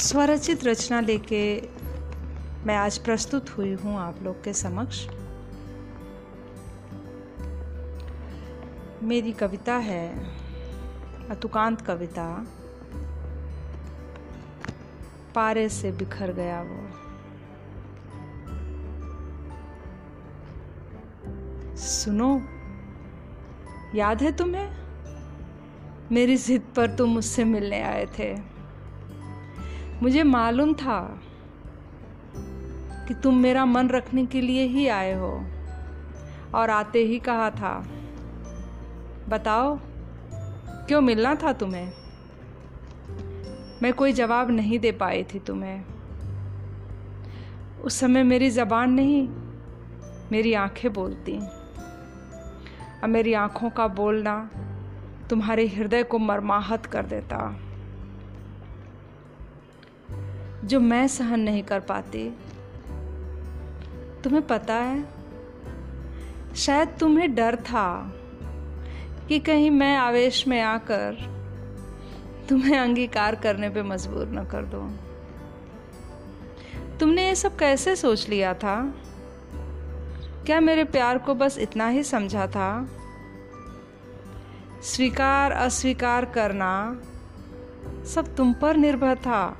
स्वरचित रचना लेके मैं आज प्रस्तुत हुई हूँ आप लोग के समक्ष। मेरी कविता है, अतुकांत कविता। पारे से बिखर गया वो। सुनो, याद है तुम्हें? मेरी जिद पर तुम मुझसे मिलने आए थे। मुझे मालूम था कि तुम मेरा मन रखने के लिए ही आए हो। और आते ही कहा था, बताओ, क्यों मिलना था तुम्हें? मैं कोई जवाब नहीं दे पाई थी तुम्हें। उस समय मेरी ज़बान नहीं, मेरी आँखें बोलती। अब मेरी आँखों का बोलना तुम्हारे हृदय को मरमाहत कर देता। जो मैं सहन नहीं कर पाती। तुम्हें पता है, शायद तुम्हें डर था कि कहीं मैं आवेश में आकर तुम्हें अंगीकार करने पे मजबूर न कर दो। तुमने ये सब कैसे सोच लिया था? क्या मेरे प्यार को बस इतना ही समझा था? स्वीकार, अस्वीकार करना सब तुम पर निर्भर था।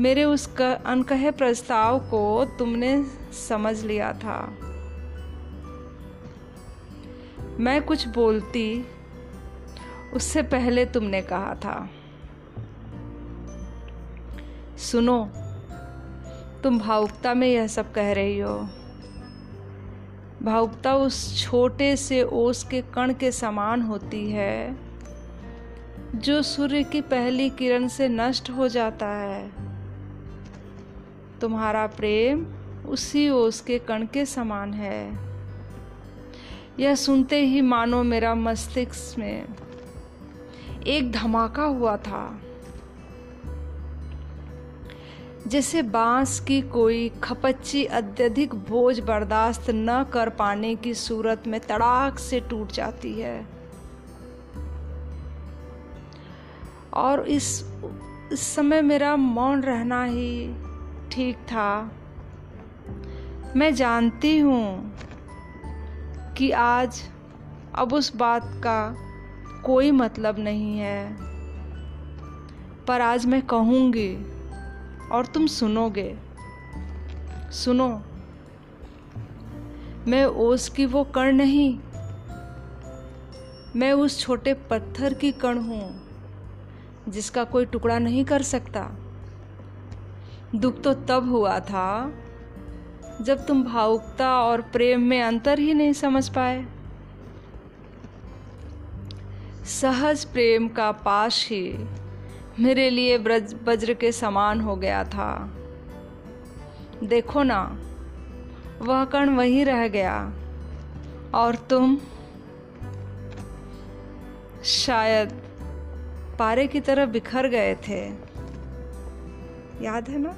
मेरे उस अनकहे प्रस्ताव को तुमने समझ लिया था। मैं कुछ बोलती, उससे पहले तुमने कहा था। सुनो, तुम भावुकता में यह सब कह रही हो। भावुकता उस छोटे से ओस के कण के समान होती है, जो सूर्य की पहली किरण से नष्ट हो जाता है। तुम्हारा प्रेम उसी ओस के कण के समान है। यह सुनते ही मानो मेरा मस्तिष्क में एक धमाका हुआ था, जैसे बाँस की कोई खपच्ची अत्यधिक बोझ बर्दाश्त न कर पाने की सूरत में तड़ाक से टूट जाती है। और इस इस समय मेरा मौन रहना ही ठीक था। मैं जानती हूँ कि आज अब उस बात का कोई मतलब नहीं है, पर आज मैं कहूँगी और तुम सुनोगे। सुनो, मैं ओस की वो कण नहीं, मैं उस छोटे पत्थर की कण हूँ, जिसका कोई टुकड़ा नहीं कर सकता। दुख तो तब हुआ था जब तुम भावुकता और प्रेम में अंतर ही नहीं समझ पाए। सहज प्रेम का पाश ही मेरे लिए ब्रज, वज्र के समान हो गया था। देखो ना, वह कण वहीं रह गया और तुम शायद पारे की तरह बिखर गए थे। याद है ना?